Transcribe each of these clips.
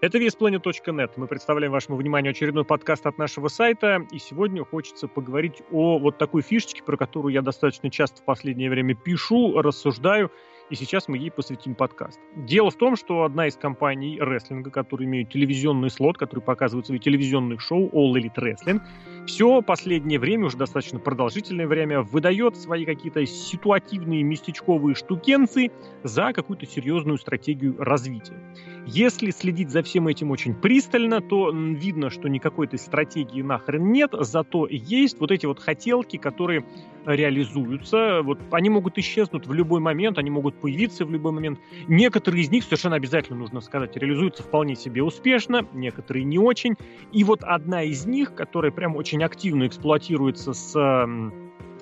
Это VSPlanet.net. Мы представляем вашему вниманию очередной подкаст от нашего сайта. И сегодня хочется поговорить о вот такой фишечке, про которую я достаточно часто в последнее время пишу, рассуждаю и сейчас мы ей посвятим подкаст. Дело в том, что одна из компаний рестлинга, которые имеют телевизионный слот, который показывает свои телевизионные шоу All Elite Wrestling, все последнее время, уже достаточно продолжительное время, выдает свои какие-то ситуативные местечковые штукенцы за какую-то серьезную стратегию развития. Если следить за всем этим очень пристально, то видно, что никакой этой стратегии нахрен нет, зато есть вот эти вот хотелки, которые реализуются. Вот они могут исчезнуть в любой момент, они могут появиться в любой момент. Некоторые из них, совершенно обязательно нужно сказать, реализуются вполне себе успешно, некоторые не очень. И вот одна из них, которая прям очень активно эксплуатируется с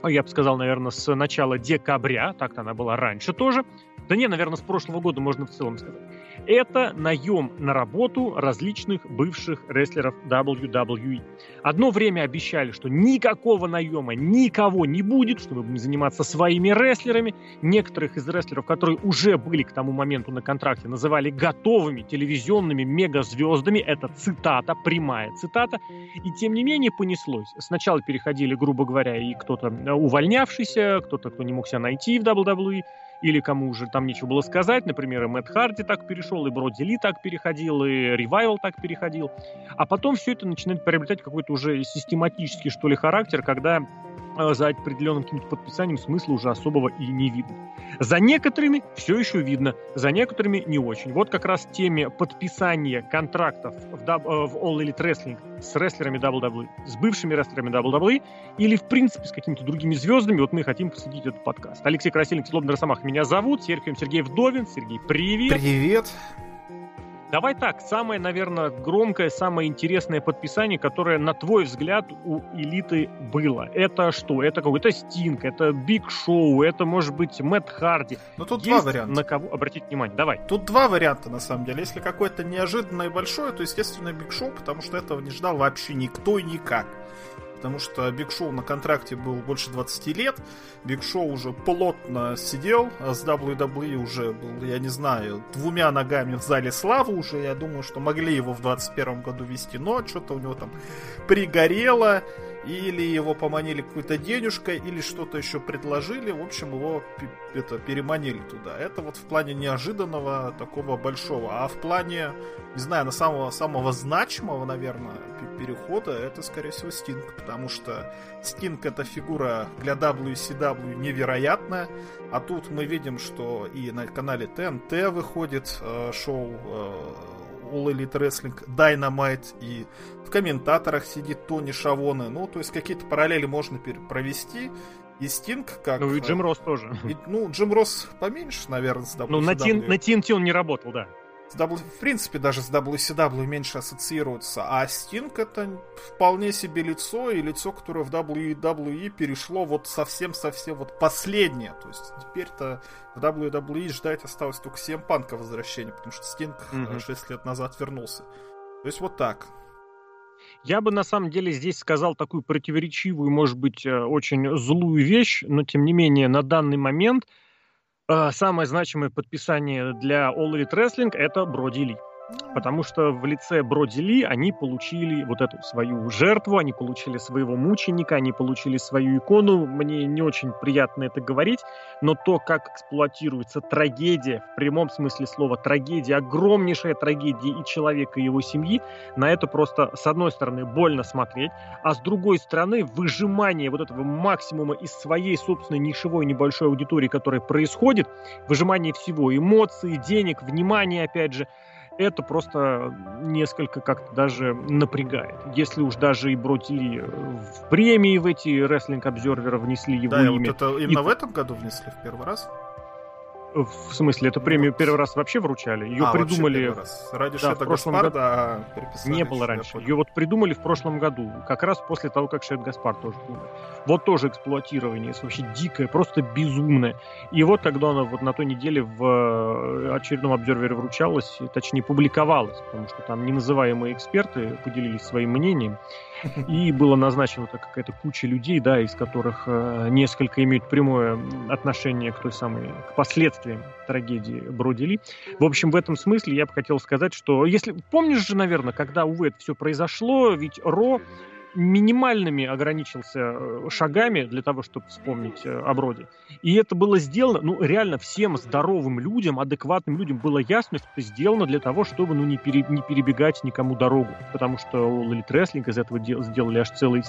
я бы сказал, наверное, с начала декабря, так-то она была раньше тоже, да не, наверное, с прошлого года можно в целом сказать это наем на работу различных бывших рестлеров WWE. Одно время обещали, что никакого наема никого не будет, что мы будем заниматься своими рестлерами. Некоторых из рестлеров, которые уже были к тому моменту на контракте, называли готовыми телевизионными мегазвездами. Это цитата, прямая цитата. И тем не менее понеслось. Сначала переходили, грубо говоря, и кто-то увольнявшийся, кто-то, кто не мог себя найти в WWE, или кому уже там нечего было сказать, например, и Мэтт Харди так перешел, и Броди Ли так переходил, и Ревайвал так переходил. А потом все это начинает приобретать какой-то уже систематический, что ли, характер, когда за определенным каким-то подписанием смысла уже особого и не видно. За некоторыми все еще видно, за некоторыми не очень. Вот как раз теме подписания контрактов в, э, в All Elite Wrestling с рестлерами WWE, с бывшими рестлерами WWE или, в принципе, с какими-то другими звездами, вот мы хотим посвятить этот подкаст. Алексей Красильник, Злобный Росомах меня зовут, Сергей Сергей Вдовин. Сергей, привет! Привет! Давай так, самое, наверное, громкое, самое интересное подписание, которое, на твой взгляд, у элиты было. Это что? Это какой-то Стинг, это Биг Шоу, это, может быть, Мэтт Харди. Ну, тут Есть два варианта. на кого обратить внимание? Давай. Тут два варианта, на самом деле. Если какое-то неожиданное большое, то, естественно, Биг Шоу, потому что этого не ждал вообще никто и никак потому что Биг Шоу на контракте был больше 20 лет, Биг Шоу уже плотно сидел, а с WWE уже был, я не знаю, двумя ногами в зале славы уже, я думаю, что могли его в 21 году вести, но что-то у него там пригорело, или его поманили какой-то денежкой, или что-то еще предложили, в общем, его это, переманили туда. Это вот в плане неожиданного такого большого. А в плане, не знаю, на самого, самого значимого, наверное, перехода, это, скорее всего, Стинг, потому что Стинг это фигура для WCW невероятная, а тут мы видим, что и на канале ТНТ выходит э, шоу э, All Elite Wrestling Dynamite, и в комментаторах сидит Тони Шавоне. Ну, то есть какие-то параллели можно провести. И Стинг как... Ну и Джим Росс тоже. И, ну, Джим Росс поменьше, наверное, с. Ну, на, TN, на TNT он не работал, да. С w, в принципе, даже с WCW меньше ассоциируется. А Стинг это вполне себе лицо, и лицо, которое в WWE перешло вот совсем-совсем вот последнее. То есть теперь-то в WWE ждать осталось только 7 панка возвращения, потому что Стинг mm-hmm. 6 лет назад вернулся. То есть вот так. Я бы на самом деле здесь сказал такую противоречивую, может быть, э, очень злую вещь, но тем не менее на данный момент э, самое значимое подписание для All Elite Wrestling это Броди Ли. Потому что в лице Броди Ли они получили вот эту свою жертву, они получили своего мученика, они получили свою икону. Мне не очень приятно это говорить, но то, как эксплуатируется трагедия, в прямом смысле слова трагедия, огромнейшая трагедия и человека, и его семьи, на это просто, с одной стороны, больно смотреть, а с другой стороны, выжимание вот этого максимума из своей собственной нишевой небольшой аудитории, которая происходит, выжимание всего, эмоций, денег, внимания, опять же, это просто несколько как-то даже напрягает. Если уж даже и Бродили в премии в эти рестлинг обзервера внесли его да, имя. Вот это именно и... в этом году внесли в первый раз? В смысле, эту премию вот. первый раз вообще вручали? Ее а, придумали... Ради да, в прошлом году. А Не было раньше. Ее вот придумали в прошлом году, как раз после того, как Шет Гаспар тоже умер. Вот тоже эксплуатирование, вообще дикое, просто безумное. И вот когда она вот на той неделе в э, очередном обзервере вручалась, точнее публиковалась, потому что там неназываемые эксперты поделились своим мнением, И было назначено какая-то куча людей, да, из которых э, несколько имеют прямое отношение к той самой, к последствиям трагедии Бродили. В общем, в этом смысле я бы хотел сказать, что если... Помнишь же, наверное, когда, увы, это все произошло, ведь Ро минимальными ограничился э, шагами для того, чтобы вспомнить э, о Броде. И это было сделано, ну, реально всем здоровым людям, адекватным людям было ясно, что это сделано для того, чтобы, ну, не, пере, не перебегать никому дорогу. Потому что Elite Wrestling из этого дел, сделали аж целый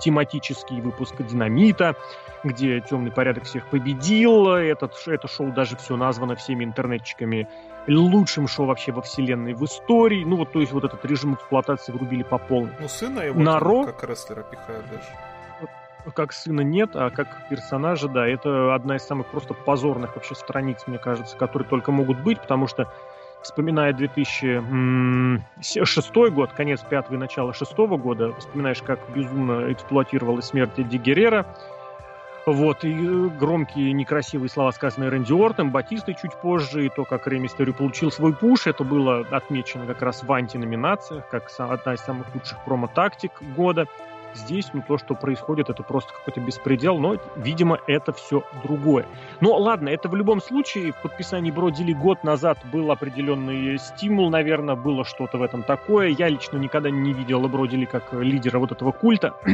тематический выпуск «Динамита», где темный порядок всех победил. Этот, это шоу даже все названо всеми интернетчиками лучшим шоу вообще во вселенной в истории. Ну вот, то есть вот этот режим эксплуатации врубили по полной. Ну сына его На Ро... как рестлера пихают даже. Как сына нет, а как персонажа, да, это одна из самых просто позорных вообще страниц, мне кажется, которые только могут быть, потому что вспоминая 2006 год, конец пятого и начало шестого года, вспоминаешь, как безумно эксплуатировалась смерть Эдди Геррера, вот, и э, громкие некрасивые слова, сказанные Рэнди Ортом, Батистой чуть позже, и то, как Рэй получил свой пуш, это было отмечено как раз в антиноминациях, как одна из самых лучших промо-тактик года. Здесь, ну, то, что происходит, это просто какой-то беспредел, но, видимо, это все другое. Но ладно, это в любом случае, в подписании Бродили год назад был определенный стимул, наверное, было что-то в этом такое. Я лично никогда не видел Бродили как лидера вот этого культа, я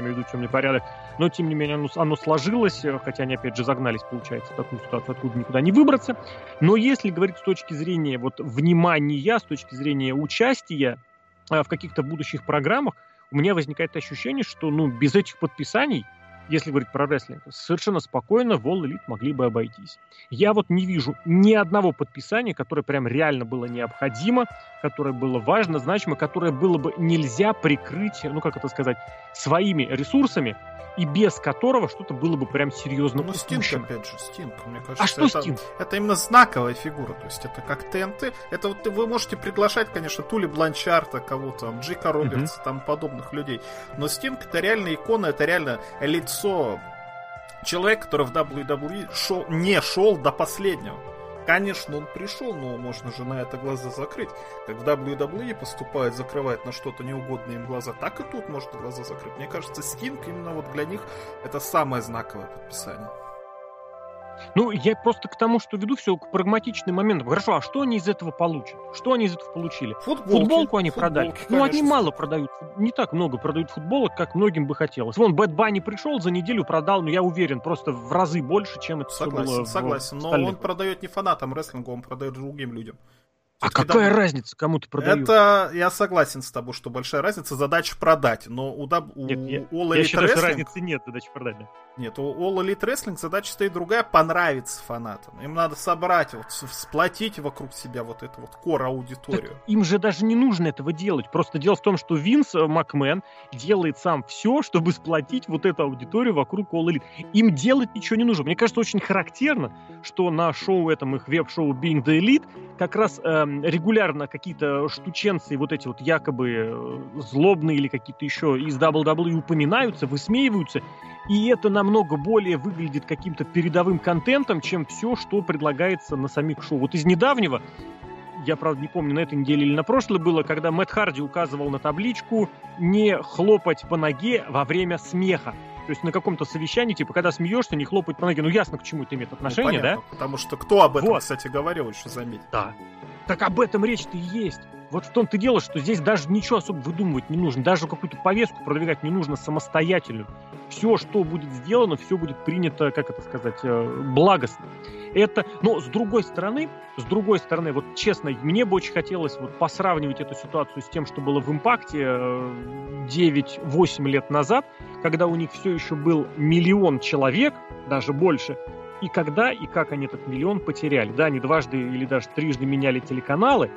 имею в виду темный порядок, но, тем не менее, оно, оно сложилось, хотя они, опять же, загнались, получается, в такую ситуацию, откуда никуда не выбраться. Но если говорить с точки зрения вот внимания, с точки зрения участия э, в каких-то будущих программах, у меня возникает ощущение, что ну, без этих подписаний, если говорить про рестлинг, совершенно спокойно в All Elite могли бы обойтись. Я вот не вижу ни одного подписания, которое прям реально было необходимо, которое было важно, значимо, которое было бы нельзя прикрыть, ну как это сказать, своими ресурсами, и без которого что-то было бы прям серьезно Ну, Стинг, опять же, Стинг, мне кажется. А что это, Стинг? Это именно знаковая фигура, то есть это как ТНТ. Это вот вы можете приглашать, конечно, Тули Бланчарта, кого-то, Джика Робертса, mm-hmm. там подобных людей. Но Стинг это реально икона, это реально лицо человека, который в WWE шел, не шел до последнего. Конечно, он пришел, но можно же на это глаза закрыть. Как в WWE поступает, закрывает на что-то неугодное им глаза, так и тут можно глаза закрыть. Мне кажется, Стинг именно вот для них это самое знаковое подписание. Ну, я просто к тому, что веду все к прагматичным моментам. Хорошо, а что они из этого получат? Что они из этого получили? Футболки, Футболку они футболки, продали. Конечно. Ну, они мало продают, не так много продают футболок, как многим бы хотелось. Вон, Бэт Банни пришел, за неделю продал, ну, я уверен, просто в разы больше, чем это согласен, было Согласен, но он продает не фанатам рестлинга, он продает другим людям. А какая да, разница, кому ты продаешь? Это я согласен с тобой, что большая разница. Задача продать. Но у, у нет, я, All Elite я считаю, Wrestling... что разницы нет, задача продать. Да. Нет, у All Elite Wrestling задача стоит другая, понравиться фанатам. Им надо собрать, вот, сплотить вокруг себя вот эту вот кор-аудиторию. Так им же даже не нужно этого делать. Просто дело в том, что Винс э, Макмен делает сам все, чтобы сплотить вот эту аудиторию вокруг All Elite. Им делать ничего не нужно. Мне кажется, очень характерно, что на шоу этом, их веб-шоу Being the Elite, как раз э, регулярно какие-то штученцы, вот эти вот якобы э, злобные или какие-то еще из WWE упоминаются, высмеиваются, и это намного более выглядит каким-то передовым контентом, чем все, что предлагается на самих шоу. Вот из недавнего, я, правда, не помню, на этой неделе или на прошлой было, когда Мэтт Харди указывал на табличку «не хлопать по ноге во время смеха». То есть на каком-то совещании, типа, когда смеешься, не хлопать по ноге. Ну, ясно, к чему это имеет ну, отношение, ну, понятно, да? Потому что кто об этом, вот. кстати, говорил, еще заметь. Да. Так об этом речь-то и есть. Вот в том-то дело, что здесь даже ничего особо выдумывать не нужно, даже какую-то повестку продвигать не нужно самостоятельную. Все, что будет сделано, все будет принято, как это сказать, э, благостно. Это, но с другой стороны, с другой стороны, вот честно, мне бы очень хотелось вот посравнивать эту ситуацию с тем, что было в импакте 9-8 э, лет назад, когда у них все еще был миллион человек, даже больше, и когда и как они этот миллион потеряли. Да, они дважды или даже трижды меняли телеканалы,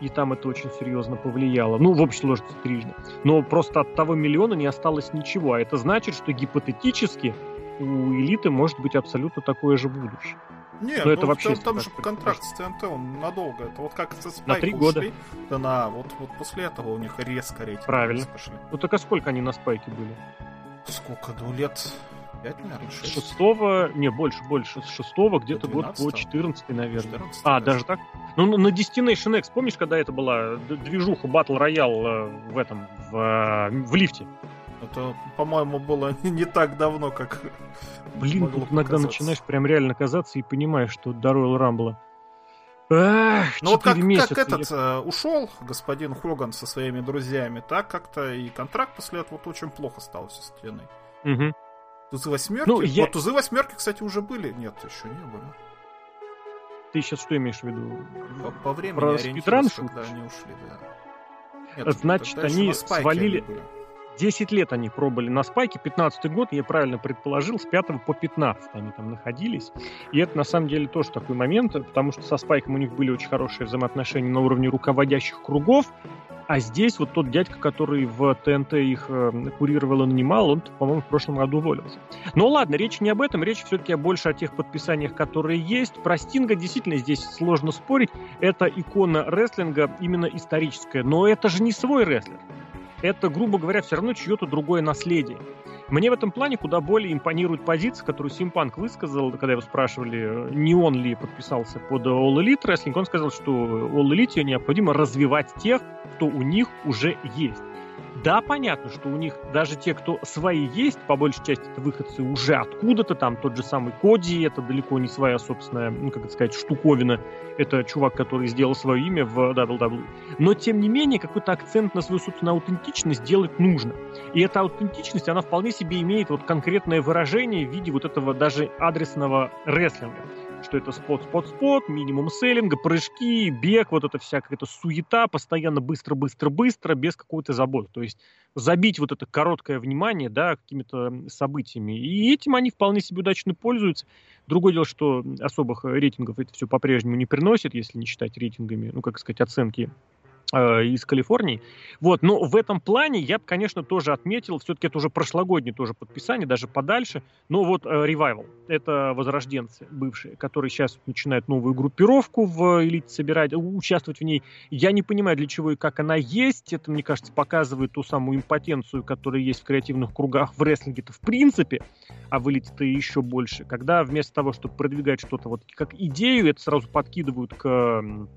и там это очень серьезно повлияло. Ну, в общей сложности трижды. Но просто от того миллиона не осталось ничего. А это значит, что гипотетически у элиты может быть абсолютно такое же будущее. Нет, Но ну, это вообще там, там же контракт с ТНТ, он надолго. Это вот как со На три года. да на, вот, вот после этого у них резко рейтинги Правильно. пошли. Ну так а сколько они на спайке были? Сколько, ну лет 5, наверное, 6. Шестого, не, больше, больше, с шестого где-то год по 14 наверное. 14 а, даже так? Ну, на Destination X, помнишь, когда это была движуха Battle Royale в этом, в, в лифте? Это, по-моему, было не так давно, как Блин, тут иногда начинаешь прям реально казаться и понимаешь, что до Royal Rumble. Эх, ну вот как, месяца, как этот я... э, ушел господин Хоган со своими друзьями, так как-то и контракт после этого вот очень плохо стал со стеной. Угу. Тузы восьмерки? Ну, я... Вот тузы восьмерки, кстати, уже были. Нет, еще не были. Ты сейчас что имеешь в виду? По, по времени Про спидран когда они ушли, да. Нет, Значит, они свалили... Они 10 лет они пробовали на спайке, 15 год, я правильно предположил, с 5 по 15 они там находились. И это на самом деле тоже такой момент, потому что со спайком у них были очень хорошие взаимоотношения на уровне руководящих кругов, а здесь вот тот дядька, который в ТНТ их э, курировал и нанимал, он, по-моему, в прошлом году уволился. Но ладно, речь не об этом, речь все-таки больше о тех подписаниях, которые есть. Про Стинга действительно здесь сложно спорить. Это икона рестлинга именно историческая. Но это же не свой рестлер это, грубо говоря, все равно чье-то другое наследие. Мне в этом плане куда более импонирует позиция, которую Симпанк высказал, когда его спрашивали, не он ли подписался под All Elite Wrestling. Он сказал, что All Elite необходимо развивать тех, кто у них уже есть. Да, понятно, что у них даже те, кто свои есть, по большей части это выходцы уже откуда-то, там тот же самый Коди, это далеко не своя собственная, ну, как это сказать, штуковина. Это чувак, который сделал свое имя в WWE. Но, тем не менее, какой-то акцент на свою собственную аутентичность делать нужно. И эта аутентичность, она вполне себе имеет вот конкретное выражение в виде вот этого даже адресного рестлинга что это спот, спот, спот, минимум селлинга, прыжки, бег, вот эта вся какая-то суета, постоянно быстро, быстро, быстро, без какой-то заботы. То есть забить вот это короткое внимание, да, какими-то событиями. И этим они вполне себе удачно пользуются. Другое дело, что особых рейтингов это все по-прежнему не приносит, если не считать рейтингами, ну, как сказать, оценки из Калифорнии. Вот, но в этом плане я бы, конечно, тоже отметил, все-таки это уже прошлогоднее тоже подписание, даже подальше, но вот э, Revival, это возрожденцы бывшие, которые сейчас начинают новую группировку в элите собирать, участвовать в ней. Я не понимаю, для чего и как она есть, это, мне кажется, показывает ту самую импотенцию, которая есть в креативных кругах в рестлинге-то в принципе, а в элите-то еще больше, когда вместо того, чтобы продвигать что-то вот как идею, это сразу подкидывают к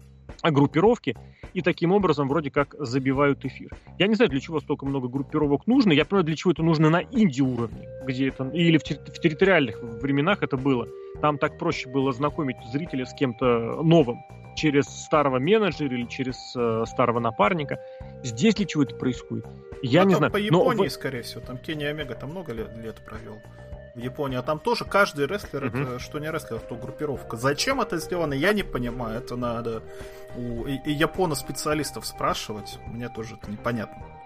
группировки, и таким образом вроде как забивают эфир. Я не знаю, для чего столько много группировок нужно. Я понимаю, для чего это нужно на инди-уровне, где это, или в, в территориальных временах это было. Там так проще было знакомить зрителя с кем-то новым через старого менеджера или через э, старого напарника. Здесь для чего это происходит? Я ну, не знаю. По Японии, Но... скорее всего, там Кенни Омега там много лет, лет провел в Японии, а там тоже каждый рестлер, mm-hmm. это что не рестлер, то группировка. Зачем это сделано, я не понимаю. Это надо у и, и японо-специалистов спрашивать. Мне тоже это непонятно.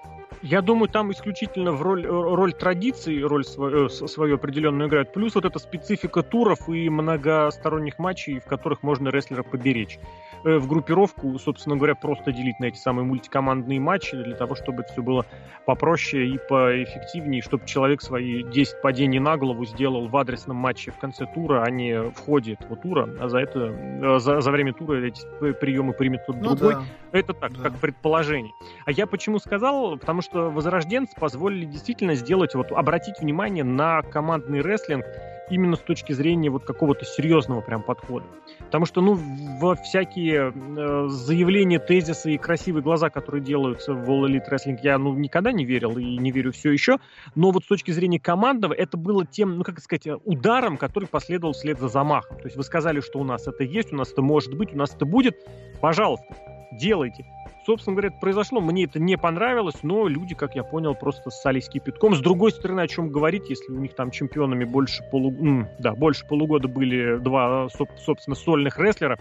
Я думаю, там исключительно в роль, роль традиции, роль свою, э, свою определенную играют. Плюс вот эта специфика туров и многосторонних матчей, в которых можно рестлера поберечь. Э, в группировку, собственно говоря, просто делить на эти самые мультикомандные матчи для того, чтобы это все было попроще и поэффективнее, чтобы человек свои 10 падений на голову сделал в адресном матче в конце тура, а не в ходе этого тура, а за это э, за, за время тура эти приемы примет тот ну, другой. Да. Это так, да. как предположение. А я почему сказал? Потому что возрожденцы позволили действительно сделать, вот обратить внимание на командный рестлинг именно с точки зрения вот какого-то серьезного прям подхода. Потому что, ну, во всякие э, заявления, тезисы и красивые глаза, которые делаются в All Elite Wrestling, я, ну, никогда не верил и не верю все еще. Но вот с точки зрения командного, это было тем, ну, как сказать, ударом, который последовал вслед за замахом. То есть вы сказали, что у нас это есть, у нас это может быть, у нас это будет. Пожалуйста, делайте. Собственно говоря, это произошло. Мне это не понравилось, но люди, как я понял, просто ссались кипятком. С другой стороны, о чем говорить, если у них там чемпионами больше, полу... да, больше полугода были два, собственно, сольных рестлера,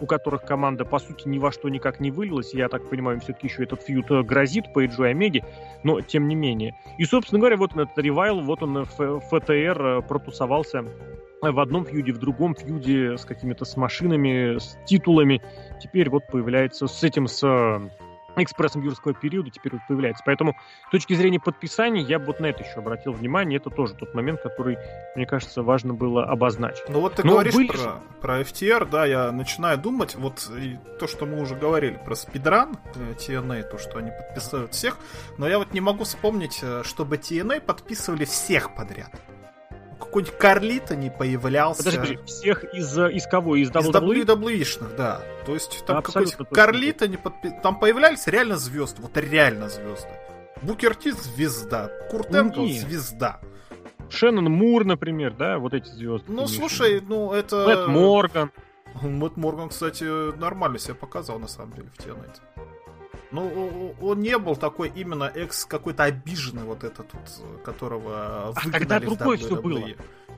у которых команда, по сути, ни во что никак не вылилась. Я так понимаю, им все-таки еще этот фьют э, грозит по Эджу и Омеге, но тем не менее. И, собственно говоря, вот этот ревайл, вот он в ФТР э, протусовался в одном фьюде, в другом фьюде с какими-то с машинами, с титулами. Теперь вот появляется с этим, с э, экспрессом юрского периода теперь вот появляется. Поэтому с точки зрения подписаний я бы вот на это еще обратил внимание. Это тоже тот момент, который, мне кажется, важно было обозначить. Ну вот ты Но говоришь были... про, про FTR, да, я начинаю думать, вот то, что мы уже говорили про спидран TNA, то, что они подписывают всех, но я вот не могу вспомнить, э, чтобы TNA подписывали всех подряд какой-нибудь Карлита не появлялся. Подожди, подожди, всех из, из кого? Из WWE? Из WWE-шных, да. То есть там какой-то Карлита не подпи... Там появлялись реально звезды, вот реально звезды. Букер Ти звезда, Курт Энгл звезда. Шеннон Мур, например, да, вот эти звезды. Ну, слушай, ну это... Мэтт Морган. Мэтт Морган, кстати, нормально себя показал, на самом деле, в TNA. Ну, он не был такой именно экс какой-то обиженный вот этот вот, которого а тогда другое все было.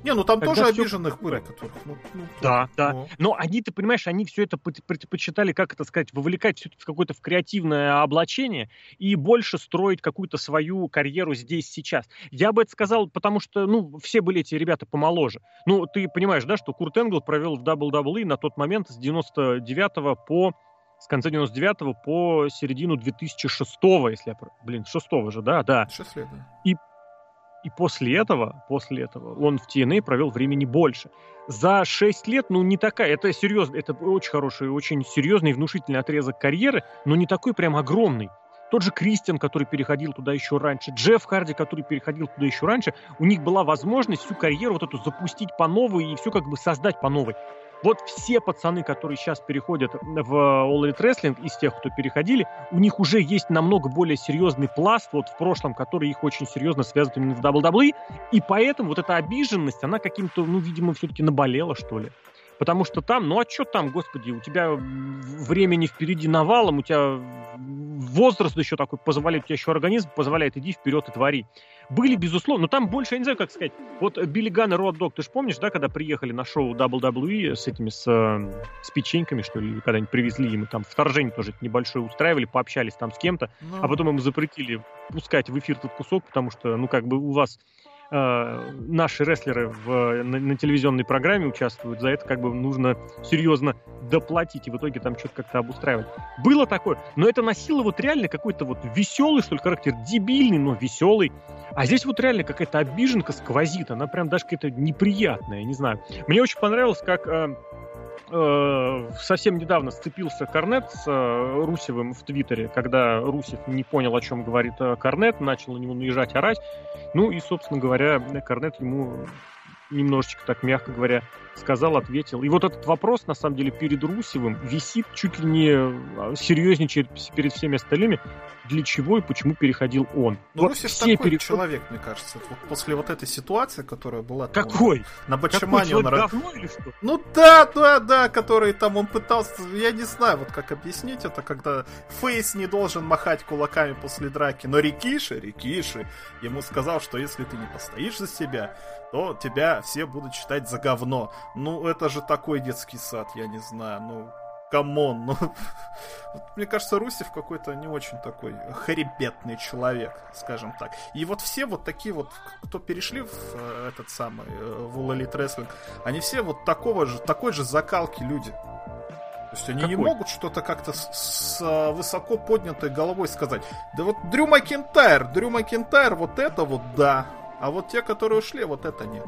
Не, ну там Тогда тоже все... обиженных были, которых. Ну, ну, да, ну. да. Но они, ты понимаешь, они все это предпочитали, как это сказать, вовлекать все в какое-то в креативное облачение и больше строить какую-то свою карьеру здесь сейчас. Я бы это сказал, потому что, ну, все были эти ребята помоложе. Ну, ты понимаешь, да, что Курт Энгл провел в WWE на тот момент с 99 по с конца 99 по середину 2006, если я... Блин, 6 же, да, да. 6 лет, да. И и после этого, после этого он в TNA провел времени больше. За 6 лет, ну, не такая, это серьезно, это очень хороший, очень серьезный внушительный отрезок карьеры, но не такой прям огромный. Тот же Кристиан, который переходил туда еще раньше, Джефф Харди, который переходил туда еще раньше, у них была возможность всю карьеру вот эту запустить по новой и все как бы создать по новой. Вот все пацаны, которые сейчас переходят в All Elite Wrestling, из тех, кто переходили, у них уже есть намного более серьезный пласт вот в прошлом, который их очень серьезно связывает именно в WWE, и поэтому вот эта обиженность, она каким-то, ну, видимо, все-таки наболела, что ли. Потому что там, ну а что там, господи, у тебя времени впереди навалом, у тебя возраст еще такой позволяет, у тебя еще организм позволяет, иди вперед и твори. Были, безусловно, но там больше, я не знаю, как сказать. Вот Билли Ган и Род Дог, ты же помнишь, да, когда приехали на шоу WWE с этими, с, э, с печеньками, что ли, когда-нибудь привезли, им там вторжение тоже небольшое устраивали, пообщались там с кем-то, ну... а потом им запретили пускать в эфир этот кусок, потому что, ну, как бы у вас э, наши рестлеры в, на, на телевизионной программе участвуют, за это как бы нужно серьезно доплатить, и в итоге там что-то как-то обустраивать. Было такое, но это носило вот реально какой-то вот веселый, что ли, характер, дебильный, но веселый. А здесь вот реально какая-то обиженка сквозит, она прям даже какая-то неприятная, не знаю. Мне очень понравилось, как э, э, совсем недавно сцепился Корнет с э, Русевым в Твиттере, когда Русев не понял, о чем говорит э, Корнет, начал на него наезжать, орать. Ну и, собственно говоря, Корнет ему немножечко, так мягко говоря, сказал, ответил. И вот этот вопрос, на самом деле, перед Русевым висит чуть ли не а, серьезнее перед всеми остальными. Для чего и почему переходил он? Ну, вот Русев такой переход... человек, мне кажется. Вот после вот этой ситуации, которая была... Какой? На Бачамане он... Говно или что? Ну да, да, да, который там он пытался... Я не знаю, вот как объяснить это, когда Фейс не должен махать кулаками после драки, но Рикиши, Рикиши ему сказал, что если ты не постоишь за себя, то тебя все будут считать за говно. Ну, это же такой детский сад, я не знаю, ну, come on, ну, мне кажется, Русев какой-то не очень такой хребетный человек, скажем так. И вот все вот такие вот, кто перешли в э, этот самый, э, в Elite Wrestling, они все вот такого же, такой же закалки люди. То есть они Какой? не могут что-то как-то с, с э, высоко поднятой головой сказать. Да вот Дрю Макентайр, Дрю Макентайр, вот это вот да, а вот те, которые ушли, вот это нет.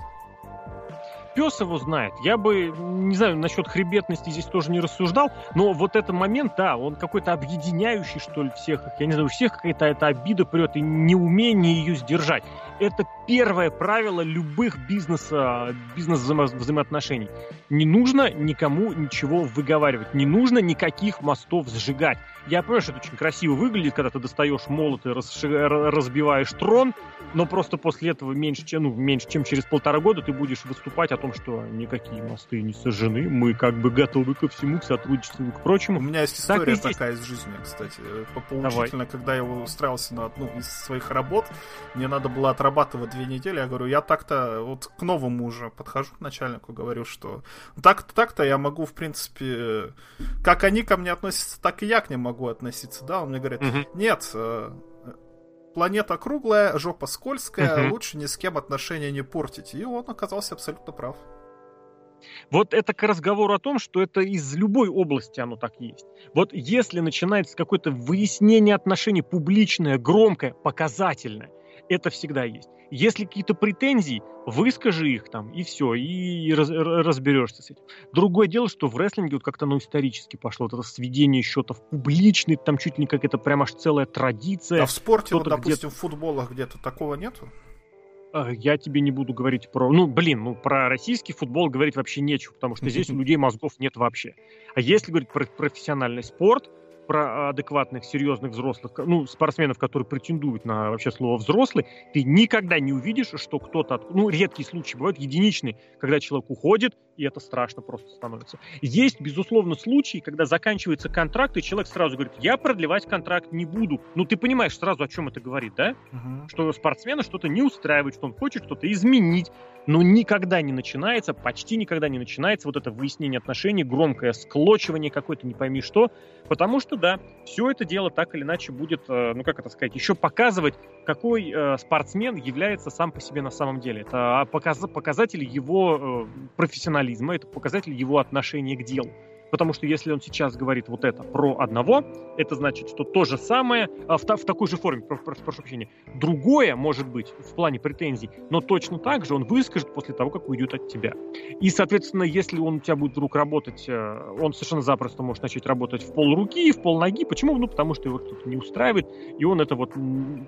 Пес его знает. Я бы, не знаю, насчет хребетности здесь тоже не рассуждал, но вот этот момент, да, он какой-то объединяющий, что ли, всех. Я не знаю, у всех какая-то эта обида прет и неумение ее сдержать. Это первое правило любых бизнеса, бизнес-взаимоотношений. Не нужно никому ничего выговаривать, не нужно никаких мостов сжигать. Я понимаю, что это очень красиво выглядит, когда ты достаешь молот и разбиваешь трон, но просто после этого меньше, чем, ну, меньше, чем через полтора года ты будешь выступать о том, что никакие мосты не сожжены, мы как бы готовы ко всему, к сотрудничеству и к прочему. У меня есть история так такая из жизни, кстати, поучительно, когда я устраивался на одну из своих работ, мне надо было отрабатывать две недели, я говорю, я так-то вот к новому уже подхожу к начальнику, говорю, что так-то, так-то я могу, в принципе, как они ко мне относятся, так и я к ним могу относиться, да, он мне говорит, нет, э, планета круглая, жопа скользкая, угу. лучше ни с кем отношения не портить. И он оказался абсолютно прав. Вот это к разговору о том, что это из любой области оно так есть. Вот если начинается какое-то выяснение отношений публичное, громкое, показательное, это всегда есть. Если какие-то претензии, выскажи их там, и все, и раз, разберешься с этим. Другое дело, что в рестлинге вот как-то оно исторически пошло, вот это сведение счетов публичный, там чуть ли не как это прям аж целая традиция. А в спорте, вот, допустим, в футболах где-то такого нету? Э, я тебе не буду говорить про... Ну, блин, ну, про российский футбол говорить вообще нечего, потому что здесь у людей мозгов нет вообще. А если говорить про профессиональный спорт, про адекватных, серьезных взрослых, ну, спортсменов, которые претендуют на вообще слово взрослый, ты никогда не увидишь, что кто-то, ну, редкие случаи бывают, единичные, когда человек уходит, и это страшно просто становится. Есть, безусловно, случаи, когда заканчивается контракт, и человек сразу говорит, я продлевать контракт не буду. Ну, ты понимаешь сразу, о чем это говорит, да? Uh-huh. Что спортсмена что-то не устраивает, что он хочет что-то изменить, но никогда не начинается, почти никогда не начинается вот это выяснение отношений, громкое склочивание какое-то, не пойми что, потому что, да, все это дело так или иначе будет, э, ну как это сказать, еще показывать, какой э, спортсмен является сам по себе на самом деле. Это показ, показатель его э, профессионализма, это показатель его отношения к делу. Потому что если он сейчас говорит вот это про одного, это значит, что то же самое, а, в, в такой же форме, прошу, прошу прощения, другое может быть в плане претензий, но точно так же он выскажет после того, как уйдет от тебя. И, соответственно, если он у тебя будет вдруг работать, э, он совершенно запросто может начать работать в пол руки, в пол ноги. Почему? Ну, потому что его что-то не устраивает, и он это вот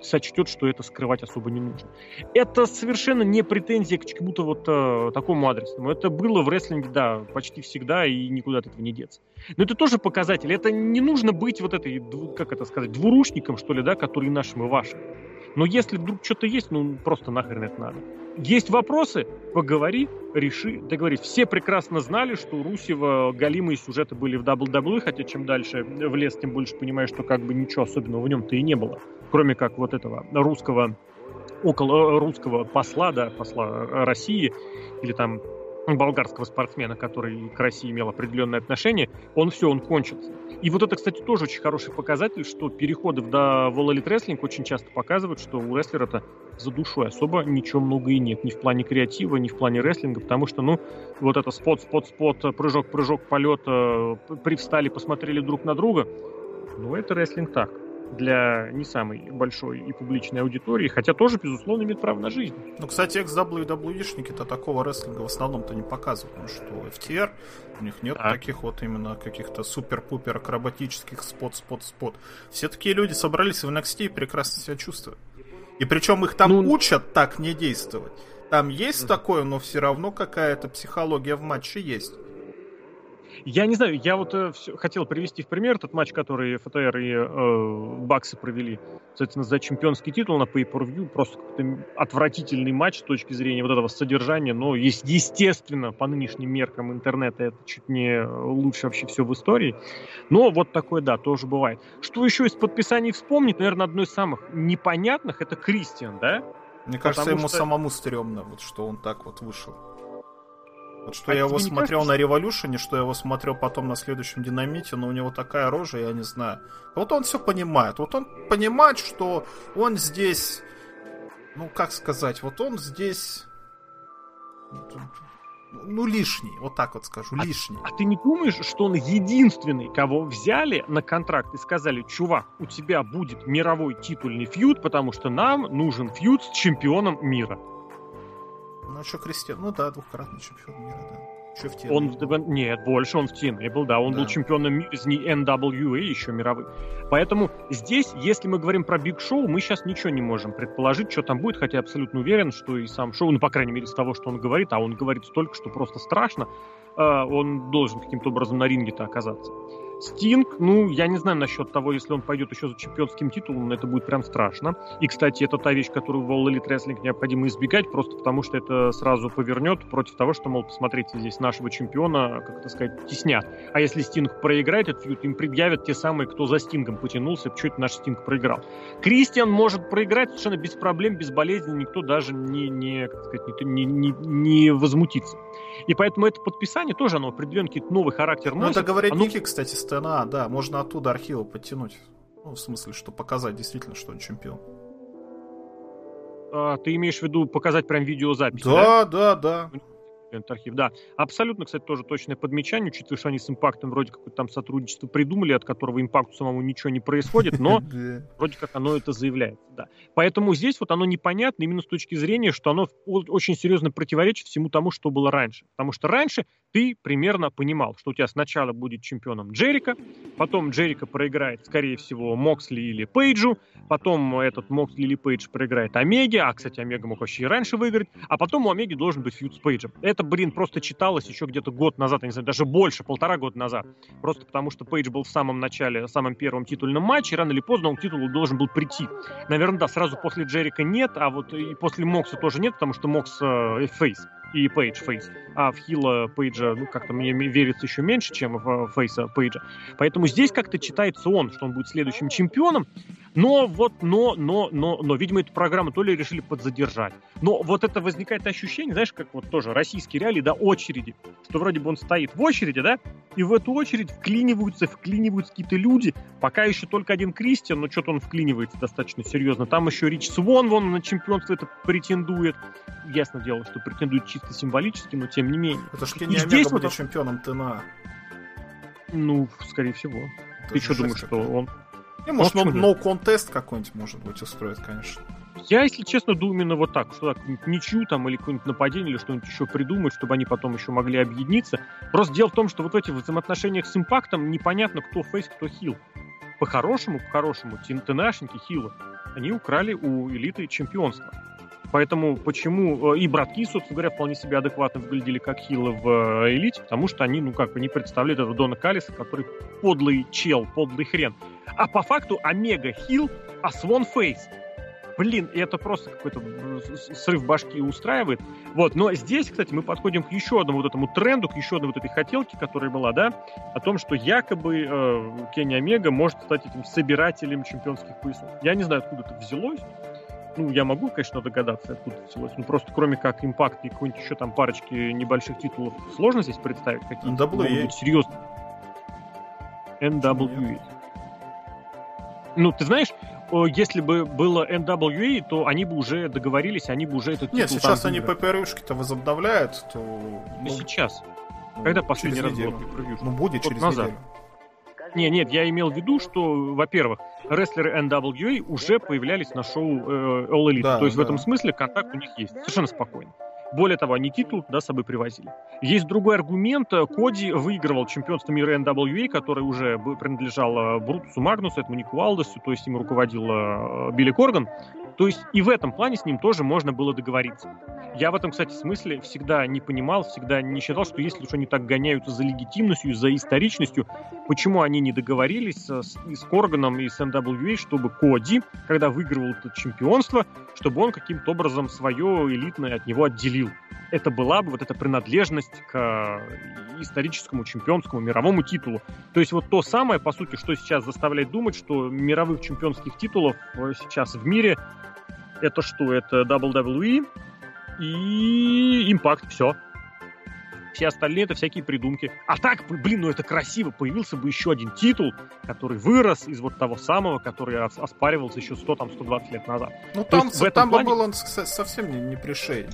сочтет, что это скрывать особо не нужно. Это совершенно не претензия к чему-то вот э, такому адресному. Это было в рестлинге, да, почти всегда, и никуда от этого не деться. Но это тоже показатель. Это не нужно быть вот этой, как это сказать, двурушником, что ли, да, который нашим и вашим. Но если вдруг что-то есть, ну просто нахрен это надо. Есть вопросы? Поговори, реши, договорись. Все прекрасно знали, что у Русева галимые сюжеты были в WWE, хотя чем дальше в лес, тем больше понимаешь, что как бы ничего особенного в нем-то и не было. Кроме как вот этого русского около русского посла, да, посла России, или там болгарского спортсмена, который к России имел определенное отношение, он все, он кончился. И вот это, кстати, тоже очень хороший показатель, что переходы в, да, в All Elite Wrestling очень часто показывают, что у рестлера-то за душой особо ничего много и нет. Ни в плане креатива, ни в плане рестлинга, потому что, ну, вот это спот, спот, спот, прыжок, прыжок, полет, э, привстали, посмотрели друг на друга, ну, это рестлинг так для не самой большой и публичной аудитории, хотя тоже, безусловно, имеет право на жизнь. Ну, кстати, экс-WWE-шники-то такого рестлинга в основном-то не показывают, потому что FTR, у них нет а. таких вот именно каких-то супер-пупер акробатических спот-спот-спот. Все такие люди собрались в NXT и прекрасно себя чувствуют. И причем их там ну... учат так не действовать. Там есть mm такое, но все равно какая-то психология в матче есть. Я не знаю, я вот э, все, хотел привести в пример тот матч, который ФТР и э, Баксы провели, соответственно, за чемпионский титул на Pay-Per-View. Просто какой-то отвратительный матч с точки зрения вот этого содержания, но есть, естественно, по нынешним меркам интернета это чуть не лучше вообще все в истории. Но вот такое, да, тоже бывает. Что еще из подписаний вспомнить, наверное, одно из самых непонятных, это Кристиан, да? Мне кажется, Потому ему что... самому стрёмно, вот что он так вот вышел. Вот что а я его смотрел кажется, на Революшене, что я его смотрел потом на следующем Динамите, но у него такая рожа, я не знаю. Вот он все понимает. Вот он понимает, что он здесь... Ну, как сказать, вот он здесь... Ну, лишний, вот так вот скажу, а, лишний. А ты не думаешь, что он единственный, кого взяли на контракт и сказали, чувак, у тебя будет мировой титульный фьюд, потому что нам нужен фьюд с чемпионом мира? Ну, что Кристиан? Ну да, двухкратный чемпион мира, да. Что в TNA он в, Нет, больше он в TNA был, да. Он да. был чемпионом мира из NWA еще мировым. Поэтому здесь, если мы говорим про Биг Шоу, мы сейчас ничего не можем предположить, что там будет, хотя я абсолютно уверен, что и сам шоу, ну, по крайней мере, из того, что он говорит, а он говорит столько, что просто страшно, э, он должен каким-то образом на ринге-то оказаться. Стинг, ну, я не знаю насчет того, если он пойдет еще за чемпионским титулом, это будет прям страшно. И, кстати, это та вещь, которую в All Elite Wrestling необходимо избегать, просто потому что это сразу повернет против того, что, мол, посмотрите, здесь нашего чемпиона, как это сказать, теснят. А если Стинг проиграет этот фьюд, им предъявят те самые, кто за Стингом потянулся, что это наш Стинг проиграл. Кристиан может проиграть совершенно без проблем, без болезни, никто даже не, не, как сказать, не, не, не возмутится. И поэтому это подписание тоже, оно определенно какие-то новый характер носит. Ну, это говорят оно... Ники, кстати, Стена, да, можно оттуда архивы подтянуть. Ну, в смысле, что показать действительно, что он чемпион. А, ты имеешь в виду показать прям видеозапись? Да, да, да. да архив. Да, абсолютно, кстати, тоже точное подмечание, учитывая, что они с импактом вроде как там сотрудничество придумали, от которого импакту самому ничего не происходит, но вроде как оно это заявляет. Да. Поэтому здесь вот оно непонятно именно с точки зрения, что оно очень серьезно противоречит всему тому, что было раньше. Потому что раньше ты примерно понимал, что у тебя сначала будет чемпионом Джерика, потом Джерика проиграет, скорее всего, Моксли или Пейджу, потом этот Моксли или Пейдж проиграет Омеге, а, кстати, Омега мог вообще и раньше выиграть, а потом у Омеги должен быть feud с Пейджем. Это, блин, просто читалось еще где-то год назад, я не знаю, даже больше, полтора года назад. Просто потому, что Пейдж был в самом начале, в самом первом титульном матче, рано или поздно он к титулу должен был прийти. Наверное, да, сразу после Джерика нет, а вот и после Мокса тоже нет, потому что Мокс э, face и Пейдж Фейс. А в Хила Пейджа, ну, как-то мне верится еще меньше, чем в Фейса Пейджа. Поэтому здесь как-то читается он, что он будет следующим чемпионом. Но вот, но, но, но, но, видимо, эту программу то ли решили подзадержать. Но вот это возникает ощущение, знаешь, как вот тоже российские реалии, да, очереди. Что вроде бы он стоит в очереди, да, и в эту очередь вклиниваются, вклиниваются какие-то люди. Пока еще только один Кристиан, но что-то он вклинивается достаточно серьезно. Там еще Рич Свон, вон на чемпионство это претендует. Ясно дело, что претендует чисто символически, но тем не менее. Это ж Кенни Омега будет вот... чемпионом ТНА. Ну, скорее всего. Это Ты что думаешь, что он не, может, он no contest какой-нибудь, может быть, устроит, конечно. Я, если честно, думаю именно вот так, что так, ничью там или какое-нибудь нападение или что-нибудь еще придумать, чтобы они потом еще могли объединиться. Просто дело в том, что вот в этих взаимоотношениях с импактом непонятно, кто фейс, кто хил. По-хорошему, по-хорошему, ТНАшники, хилы, они украли у элиты чемпионство. Поэтому почему э, и братки, собственно говоря, вполне себе адекватно выглядели как хилы в э, элите, потому что они, ну как бы, не представляют этого Дона Калиса, который подлый чел, подлый хрен. А по факту Омега хил, а Свон фейс. Блин, это просто какой-то срыв башки устраивает. Вот, но здесь, кстати, мы подходим к еще одному вот этому тренду, к еще одной вот этой хотелке, которая была, да, о том, что якобы э, Кенни Омега может стать этим собирателем чемпионских поясов. Я не знаю, откуда это взялось, ну, я могу, конечно, догадаться, откуда взялось. Ну, просто кроме как импакт и какой-нибудь еще там парочки небольших титулов сложно здесь представить какие-то. NWA. Серьезно. NWA. Ну, ты знаешь, если бы было NWA, то они бы уже договорились, они бы уже этот Нет, сейчас они ППРшки-то возобновляют, то... Ну, сейчас. Ну, Когда последний раз неделю. Ну, будет через назад. неделю. Не, нет, я имел в виду, что, во-первых, рестлеры NWA уже появлялись на шоу э, All Elite. Да, То есть да. в этом смысле контакт у них есть. Совершенно спокойно. Более того, они титул да, с собой привозили. Есть другой аргумент. Коди выигрывал чемпионство мира NWA, который уже принадлежал Брутусу Магнусу, этому Нику Алдосу, то есть им руководил э, Билли Корган. То есть и в этом плане с ним тоже можно было договориться. Я в этом, кстати, смысле всегда не понимал, всегда не считал, что если уж они так гоняются за легитимностью, за историчностью, почему они не договорились с, и с Корганом, и с NWA, чтобы Коди, когда выигрывал это чемпионство, чтобы он каким-то образом свое элитное от него отделил. Это была бы вот эта принадлежность к историческому чемпионскому мировому титулу. То есть вот то самое, по сути, что сейчас заставляет думать, что мировых чемпионских титулов э, сейчас в мире это что? Это WWE и Impact, все. Все остальные это всякие придумки. А так, блин, ну это красиво. Появился бы еще один титул, который вырос из вот того самого, который оспаривался еще 100, там, 120 лет назад. Ну там, там плане... был он совсем не, не при шее.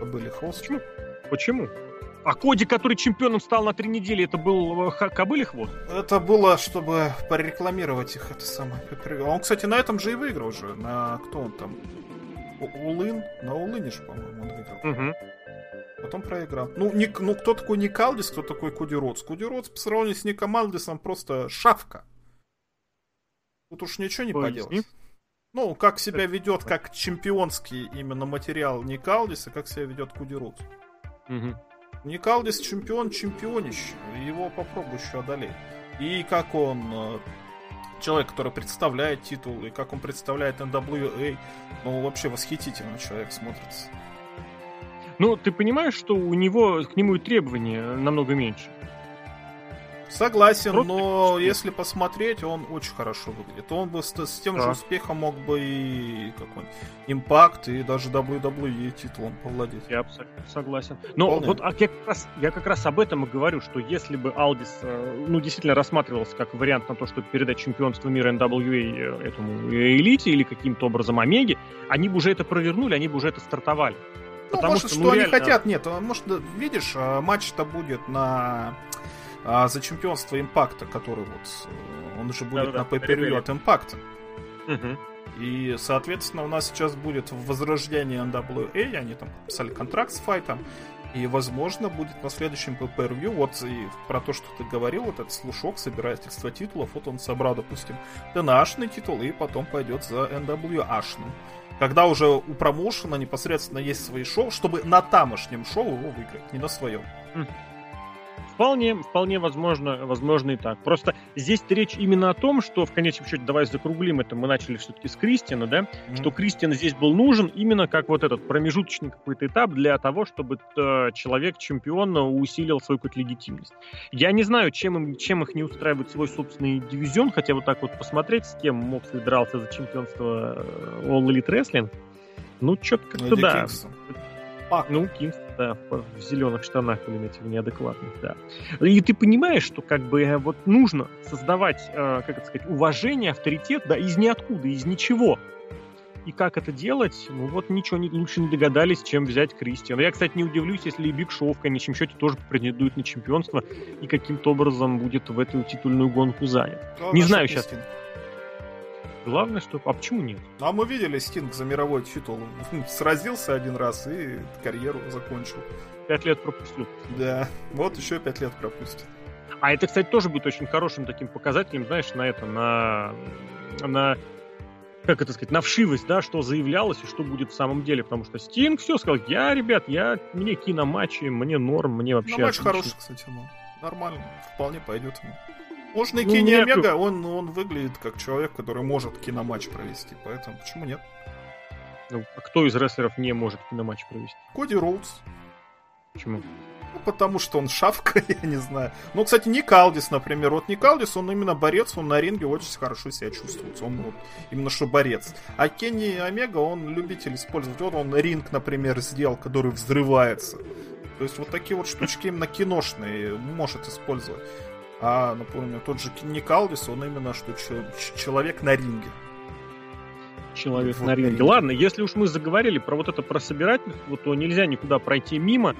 Были хвост. Почему? Почему? А Коди, который чемпионом стал на три недели, это был э, кобыле хвост? Это было, чтобы порекламировать их, это самое. Он, кстати, на этом же и выиграл уже. На кто он там? Улын? На Улыне же, по-моему, он выиграл. Угу. Потом проиграл. Ну, не, ну, кто такой Ник Алдис, кто такой Куди Ротс? Куди Ротс по сравнению с Ником Алдисом просто шавка. Тут уж ничего не Поясни. поделать. Ну, как себя ведет как чемпионский именно материал Ник Алдиса, как себя ведет Куди Ротс. Угу. Никалдис чемпион чемпионищ. Его попробуй еще одолеть. И как он э, человек, который представляет титул, и как он представляет NWA, ну, вообще восхитительно человек смотрится. Ну, ты понимаешь, что у него к нему и требования намного меньше. Согласен, Просто но если посмотреть, он очень хорошо выглядит. Он бы с, с тем да. же успехом мог бы и какой-нибудь импакт и даже WWE титулом повладеть. Я абсолютно согласен. Но Вполне. вот а я, как раз, я как раз об этом и говорю, что если бы Алдис э, ну, действительно рассматривался как вариант на то, чтобы передать чемпионство мира NWA э, этому элите или каким-то образом Омеге, они бы уже это провернули, они бы уже это стартовали. Ну, Потому может, что, ну, что реально... они хотят, нет, может, видишь, а, матч-то будет на а за чемпионство Импакта, который вот э, он уже будет да, на pay от Импакта. Угу. И, соответственно, у нас сейчас будет возрождение NWA, они там подписали контракт с файтом. И, возможно, будет на следующем PPR-View, вот и про то, что ты говорил, вот этот слушок, собирательство титулов, вот он собрал, допустим, TNA титул, и потом пойдет за NW ашным. Когда уже у промоушена непосредственно есть свои шоу, чтобы на тамошнем шоу его выиграть, не на своем. Хм. Вполне, вполне возможно, возможно и так. Просто здесь речь именно о том, что в конечном счете, давай закруглим это, мы начали все-таки с Кристина, да, mm-hmm. что Кристиан здесь был нужен именно как вот этот промежуточный какой-то этап для того, чтобы э, человек-чемпион усилил свою какую-то легитимность. Я не знаю, чем, им, чем их не устраивает свой собственный дивизион, хотя вот так вот посмотреть, с кем Моксли дрался за чемпионство э, All Elite Wrestling, ну, что-то как-то да. Кингстон. Пак. Ну, Кингс, да, в зеленых штанах, имеете в неадекватных, да. И ты понимаешь, что как бы э, вот нужно создавать, э, как это сказать, уважение, авторитет, да, из ниоткуда, из ничего. И как это делать? Ну вот ничего не, лучше не догадались, чем взять Кристиана. Я, кстати, не удивлюсь, если и Биг Шоу в конечном счете тоже претендует на чемпионство и каким-то образом будет в эту титульную гонку занят. Да, не знаю сейчас. Кристин. Главное, что... А почему нет? Ну, а мы видели Стинг за мировой титул. Сразился один раз и карьеру закончил. Пять лет пропустил. Да, вот еще пять лет пропустит. А это, кстати, тоже будет очень хорошим таким показателем, знаешь, на это, на... на как это сказать, на вшивость, да, что заявлялось и что будет в самом деле, потому что Стинг все сказал, я, ребят, я, мне киноматчи, мне норм, мне вообще... Ну, матч хороший, кстати, ну, нормально, вполне пойдет ему. Можно и ну, Кенни Омега, он, он выглядит как человек, который может киноматч провести, поэтому почему нет? Ну, а кто из рестлеров не может киноматч провести? Коди Роудс. Почему? Ну, потому что он шавка, я не знаю. Ну, кстати, Никалдис, например. Вот Никалдис, он именно борец, он на ринге очень хорошо себя чувствует. Он вот именно что борец. А Кенни Омега, он любитель использовать. Вот он ринг, например, сделал, который взрывается. То есть вот такие вот штучки именно киношные может использовать. А, напомню, тот же Ник Алдис, он именно что человек на ринге. Человек вот на ринге. ринге. Ладно, если уж мы заговорили про вот это про собирательство, то нельзя никуда пройти мимо.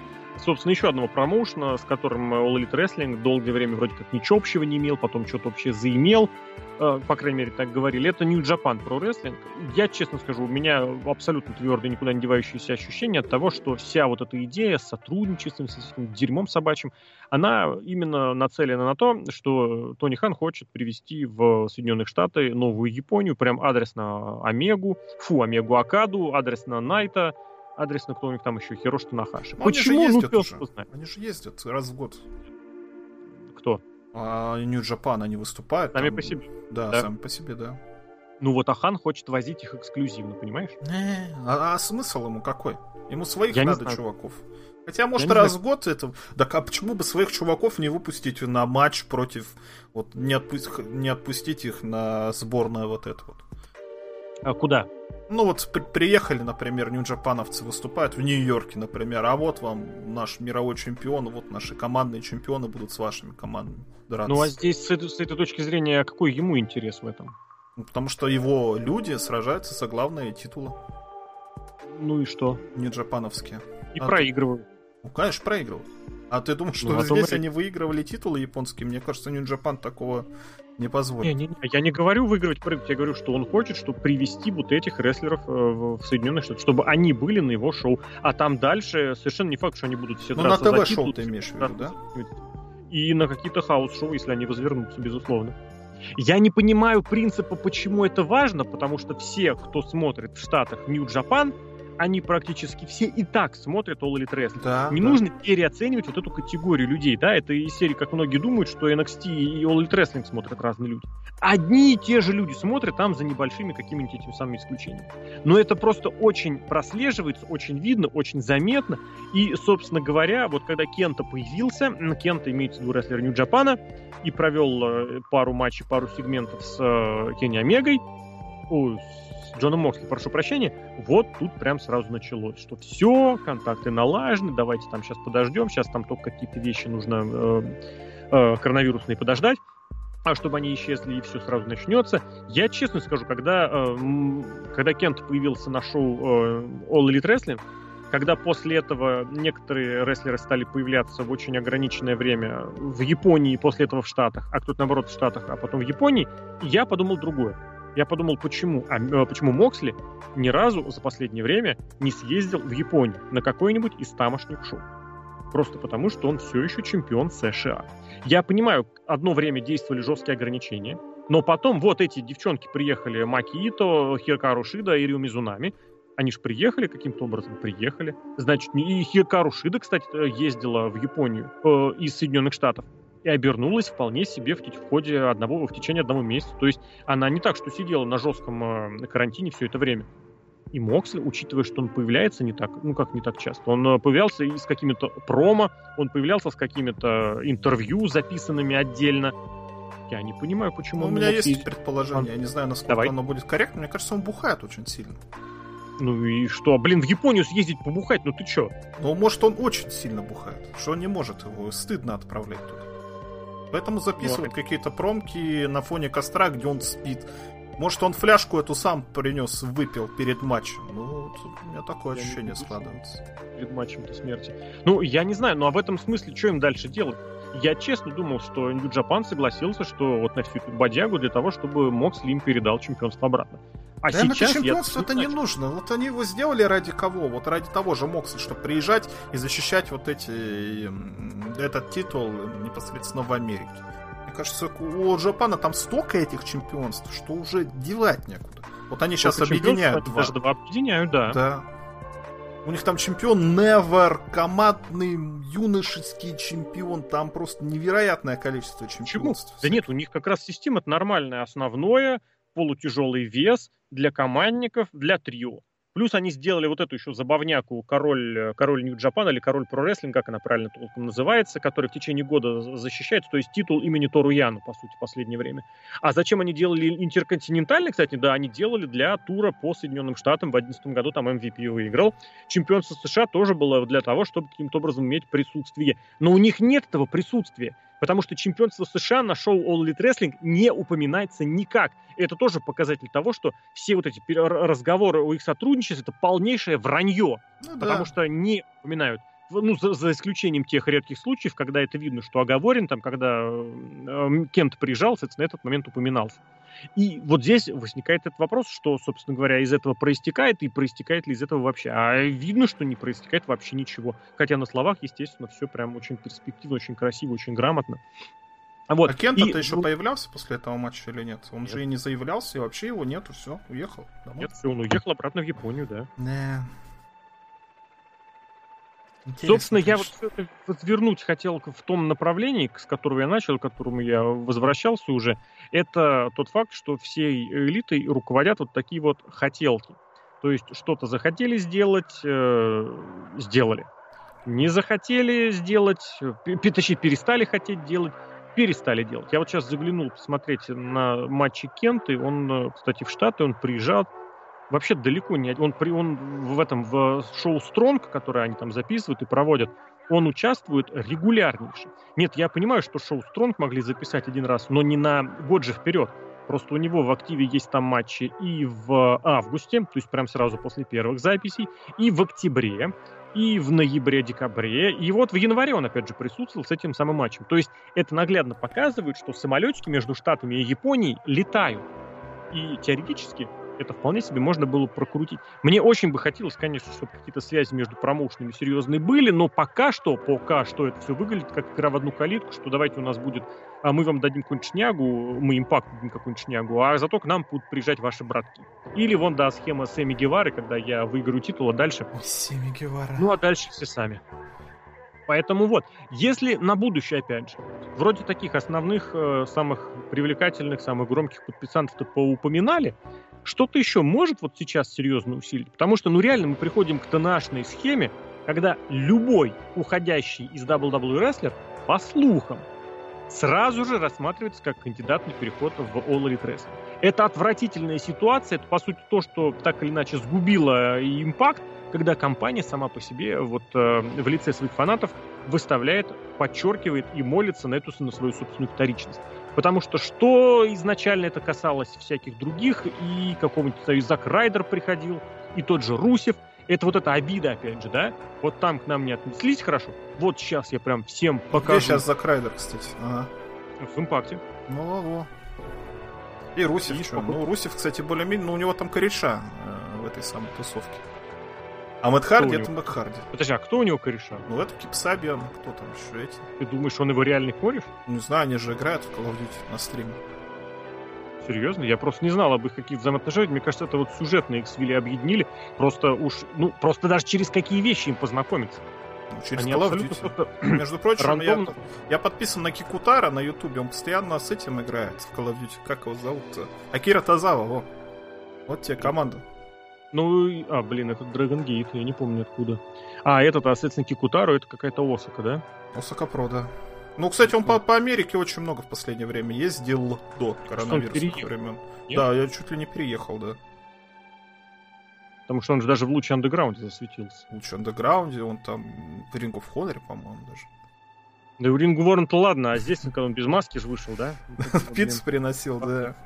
Собственно, еще одного промоушена, с которым All Elite Wrestling долгое время вроде как ничего общего не имел, потом что-то вообще заимел. Э, по крайней мере, так говорили, это New Japan Pro Wrestling. Я честно скажу, у меня абсолютно твердое, никуда не девающееся ощущение от того, что вся вот эта идея с сотрудничеством, с этим дерьмом собачьим, она именно нацелена на то, что Тони Хан хочет привести в Соединенные Штаты новую Японию, прям адрес на Омегу, фу, Омегу Акаду, адрес на Найта, адрес на кто у них там еще, Хирош Танахаши. Почему? Они же ездят ну, уже. Они же ездят раз в год. Кто? А Нью-Джапан они выступают. Сами там... по себе. Да, да, сами по себе, да. Ну вот Ахан хочет возить их эксклюзивно, понимаешь? Не, а, а смысл ему какой? Ему своих Я надо чуваков. Хотя, может, раз в год это... Да а почему бы своих чуваков не выпустить на матч против... Вот не, отпу... не отпустить их на сборную вот это вот. А куда? Ну вот при- приехали, например, нью-джапановцы выступают в Нью-Йорке, например, а вот вам наш мировой чемпион, вот наши командные чемпионы будут с вашими командами драться. Ну а здесь с этой, с этой точки зрения какой ему интерес в этом? Ну, потому что его люди сражаются за главные титулы. Ну и что? New Japan овские. И а проигрывают. Ты... Ну, конечно, проигрывают. А ты думаешь, что ну, а здесь они выигрывали титулы японские? Мне кажется, New Japan такого не позволит. Не, не, не. Я не говорю выигрывать прыгать, я говорю, что он хочет, чтобы привести вот этих рестлеров э, в Соединенных Штатах, чтобы они были на его шоу. А там дальше совершенно не факт, что они будут все Ну, на ТВ-шоу ты имеешь в виду, да? И на какие-то house-шоу, если они развернутся, безусловно. Я не понимаю принципа, почему это важно, потому что все, кто смотрит в Штатах Нью-Джапан, они практически все и так смотрят All Elite Wrestling. Да, не да. нужно переоценивать вот эту категорию людей, да, это из серии, как многие думают, что NXT и All Elite Wrestling смотрят разные люди. Одни и те же люди смотрят там за небольшими какими-нибудь этими самыми исключениями. Но это просто очень прослеживается, очень видно, очень заметно. И, собственно говоря, вот когда Кента появился, Кента имеется в виду рестлер Нью-Джапана, и провел э, пару матчей, пару сегментов с э, Кенни Омегой, о, Джоном Моксли, прошу прощения, вот тут прям сразу началось, что все, контакты налажены, давайте там сейчас подождем, сейчас там только какие-то вещи нужно э, э, коронавирусные подождать, а чтобы они исчезли и все сразу начнется. Я честно скажу, когда, э, когда Кент появился на шоу э, All Elite Wrestling, когда после этого некоторые рестлеры стали появляться в очень ограниченное время в Японии, после этого в Штатах, а кто-то наоборот в Штатах, а потом в Японии, я подумал другое. Я подумал, почему, а, э, почему Моксли ни разу за последнее время не съездил в Японию на какой-нибудь из тамошних шоу. Просто потому, что он все еще чемпион США. Я понимаю, одно время действовали жесткие ограничения, но потом вот эти девчонки приехали, Маки Ито, Хиркару Шида и Рио Мизунами, они же приехали каким-то образом, приехали. Значит, и Хиркару Шида, кстати, ездила в Японию э, из Соединенных Штатов и обернулась вполне себе в, в ходе одного, в течение одного месяца. То есть она не так, что сидела на жестком э, карантине все это время. И Моксли, учитывая, что он появляется не так, ну как не так часто, он э, появлялся и с какими-то промо, он появлялся с какими-то интервью, записанными отдельно. Я не понимаю, почему... Ну, у меня есть ездить. предположение, он... я не знаю, насколько Давай. оно будет корректно. Мне кажется, он бухает очень сильно. Ну и что? Блин, в Японию съездить побухать, ну ты чё? Ну, может, он очень сильно бухает, что он не может его стыдно отправлять туда. Поэтому записывают вот. какие-то промки на фоне костра, где он спит. Может, он фляжку эту сам принес, выпил перед матчем. Ну, у меня такое я ощущение складывается. Перед матчем-то смерти. Ну, я не знаю, но а в этом смысле что им дальше делать? Я честно думал, что Нью Джапан согласился, что вот на всю эту бодягу для того, чтобы Моксли им передал чемпионство обратно. А да сейчас это чемпионство это не нужно. Вот они его сделали ради кого? Вот ради того же Моксли, чтобы приезжать и защищать вот эти этот титул непосредственно в Америке. Мне кажется, у Джапана там столько этих чемпионств, что уже девать некуда. Вот они сейчас объединяют два. Даже два объединяют, да. Да. У них там чемпион Never, командный юношеский чемпион, там просто невероятное количество чемпионств. Почему? Да нет, у них как раз система нормальная, основное, полутяжелый вес для командников, для трио. Плюс они сделали вот эту еще забавняку король, э, король Нью-Джапан или король про-рестлинг, как она правильно толком называется, который в течение года защищается, то есть титул имени Тору Яну, по сути, в последнее время. А зачем они делали интерконтинентальный, кстати, да, они делали для тура по Соединенным Штатам. В 2011 году там MVP выиграл. Чемпионство США тоже было для того, чтобы каким-то образом иметь присутствие. Но у них нет этого присутствия потому что чемпионство США на шоу All Elite Wrestling не упоминается никак. И это тоже показатель того, что все вот эти разговоры о их сотрудничестве это полнейшее вранье, ну, потому да. что не упоминают ну, за, за исключением тех редких случаев, когда это видно, что оговорен, там, когда э, Кент приезжал, соответственно, этот момент упоминался. И вот здесь возникает этот вопрос, что, собственно говоря, из этого проистекает, и проистекает ли из этого вообще. А видно, что не проистекает вообще ничего. Хотя на словах, естественно, все прям очень перспективно, очень красиво, очень грамотно. А, вот. а Кент-то еще ну... появлялся после этого матча или нет? Он нет. же и не заявлялся, и вообще его нету, все, уехал. Домой. Нет, все, он уехал обратно в Японию, да. Не. Интересно, Собственно, я вот вот хотел в том направлении, с которого я начал, к которому я возвращался уже. Это тот факт, что всей элитой руководят вот такие вот хотелки. То есть что-то захотели сделать, э, сделали. Не захотели сделать, точнее, перестали хотеть делать, перестали делать. Я вот сейчас заглянул посмотреть на матчи Кенты. Он, э, кстати, в Штаты, он приезжал вообще далеко не... Он, при, он в этом в шоу Стронг, которое они там записывают и проводят, он участвует регулярнейше. Нет, я понимаю, что шоу Стронг могли записать один раз, но не на год же вперед. Просто у него в активе есть там матчи и в августе, то есть прям сразу после первых записей, и в октябре, и в ноябре-декабре, и вот в январе он опять же присутствовал с этим самым матчем. То есть это наглядно показывает, что самолетики между Штатами и Японией летают. И теоретически это вполне себе можно было прокрутить. Мне очень бы хотелось, конечно, чтобы какие-то связи между промоушенами серьезные были, но пока что, пока что это все выглядит как игра в одну калитку, что давайте у нас будет, а мы вам дадим какую-нибудь шнягу, мы импакт дадим какую-нибудь шнягу, а зато к нам будут приезжать ваши братки. Или вон, да, схема Сэмми Гевары, когда я выиграю титул, а дальше... Сэмми Гевара. Ну, а дальше все сами. Поэтому вот, если на будущее, опять же, вроде таких основных, э, самых привлекательных, самых громких подписантов-то поупоминали, что-то еще может вот сейчас серьезно усилить? Потому что, ну реально, мы приходим к ТНАшной схеме, когда любой уходящий из WWE рестлер, по слухам, сразу же рассматривается как кандидат на переход в All Elite Wrestling. Это отвратительная ситуация, это, по сути, то, что так или иначе сгубило импакт, когда компания сама по себе вот э, в лице своих фанатов выставляет, подчеркивает и молится на эту на свою собственную вторичность. Потому что что изначально это касалось всяких других, и какого-нибудь Зак Райдер приходил, и тот же Русев, это вот эта обида, опять же, да? Вот там к нам не отнеслись хорошо, вот сейчас я прям всем покажу. Где сейчас Зак Райдер, кстати? Ага. В импакте. Ну, во И Русев, и что? Ну, Русев, кстати, более-менее, ну, у него там кореша э, в этой самой тусовке. А Мэтт Харди это Мэтт Харди. Подожди, а кто у него кореша? Ну это Кипсабиан, кто там еще эти? Ты думаешь, он его реальный кореш? Не знаю, они же играют в Call of Duty на стриме. Серьезно? Я просто не знал об их каких-то взаимоотношениях. Мне кажется, это вот сюжетно их свели объединили. Просто уж, ну, просто даже через какие вещи им познакомиться. Ну, через Они Call of Duty. Между прочим, рандомно... я, я подписан на Кикутара на Ютубе. Он постоянно с этим играет в Call of Duty. Как его зовут-то? Акира Тазава, во. Вот тебе команда. Ну, а, блин, это Dragon Gate, я не помню откуда. А, этот, а, соответственно, Кикутару, это какая-то Осака, да? Осака Про, да. Ну, кстати, он по, по Америке очень много в последнее время ездил до коронавирусных времен. Нет? Да, я чуть ли не переехал, да. Потому что он же даже в луче андеграунде засветился. В луче андеграунде, он там в Ring of Honor, по-моему, даже. Да в Ring of Honor-то ладно, а здесь, когда он без маски же вышел, да? Пиццу приносил, да.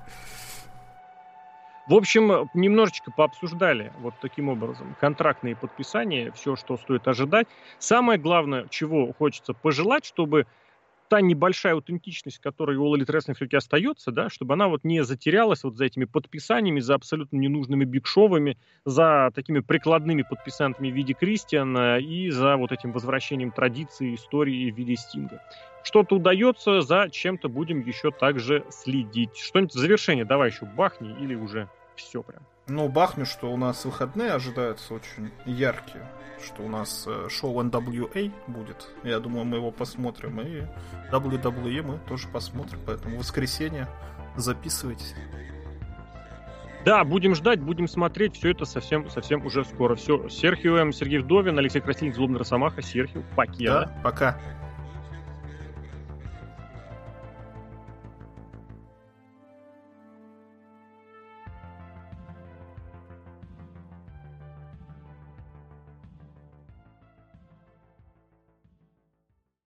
В общем, немножечко пообсуждали вот таким образом контрактные подписания, все, что стоит ожидать. Самое главное, чего хочется пожелать, чтобы та небольшая аутентичность, которая у Elite Wrestling все-таки остается, да, чтобы она вот не затерялась вот за этими подписаниями, за абсолютно ненужными бигшовыми, за такими прикладными подписантами в виде Кристиана и за вот этим возвращением традиции, истории в виде Стинга что-то удается, за чем-то будем еще также следить. Что-нибудь в завершение давай еще бахни или уже все прям. Ну, бахню, что у нас выходные ожидаются очень яркие. Что у нас э, шоу NWA будет. Я думаю, мы его посмотрим. И WWE мы тоже посмотрим. Поэтому воскресенье записывайтесь. Да, будем ждать, будем смотреть. Все это совсем, совсем уже скоро. Все. Серхио М. Сергей Вдовин, Алексей Красильник, Злобный Росомаха, Серхио. Покеда. Да, пока.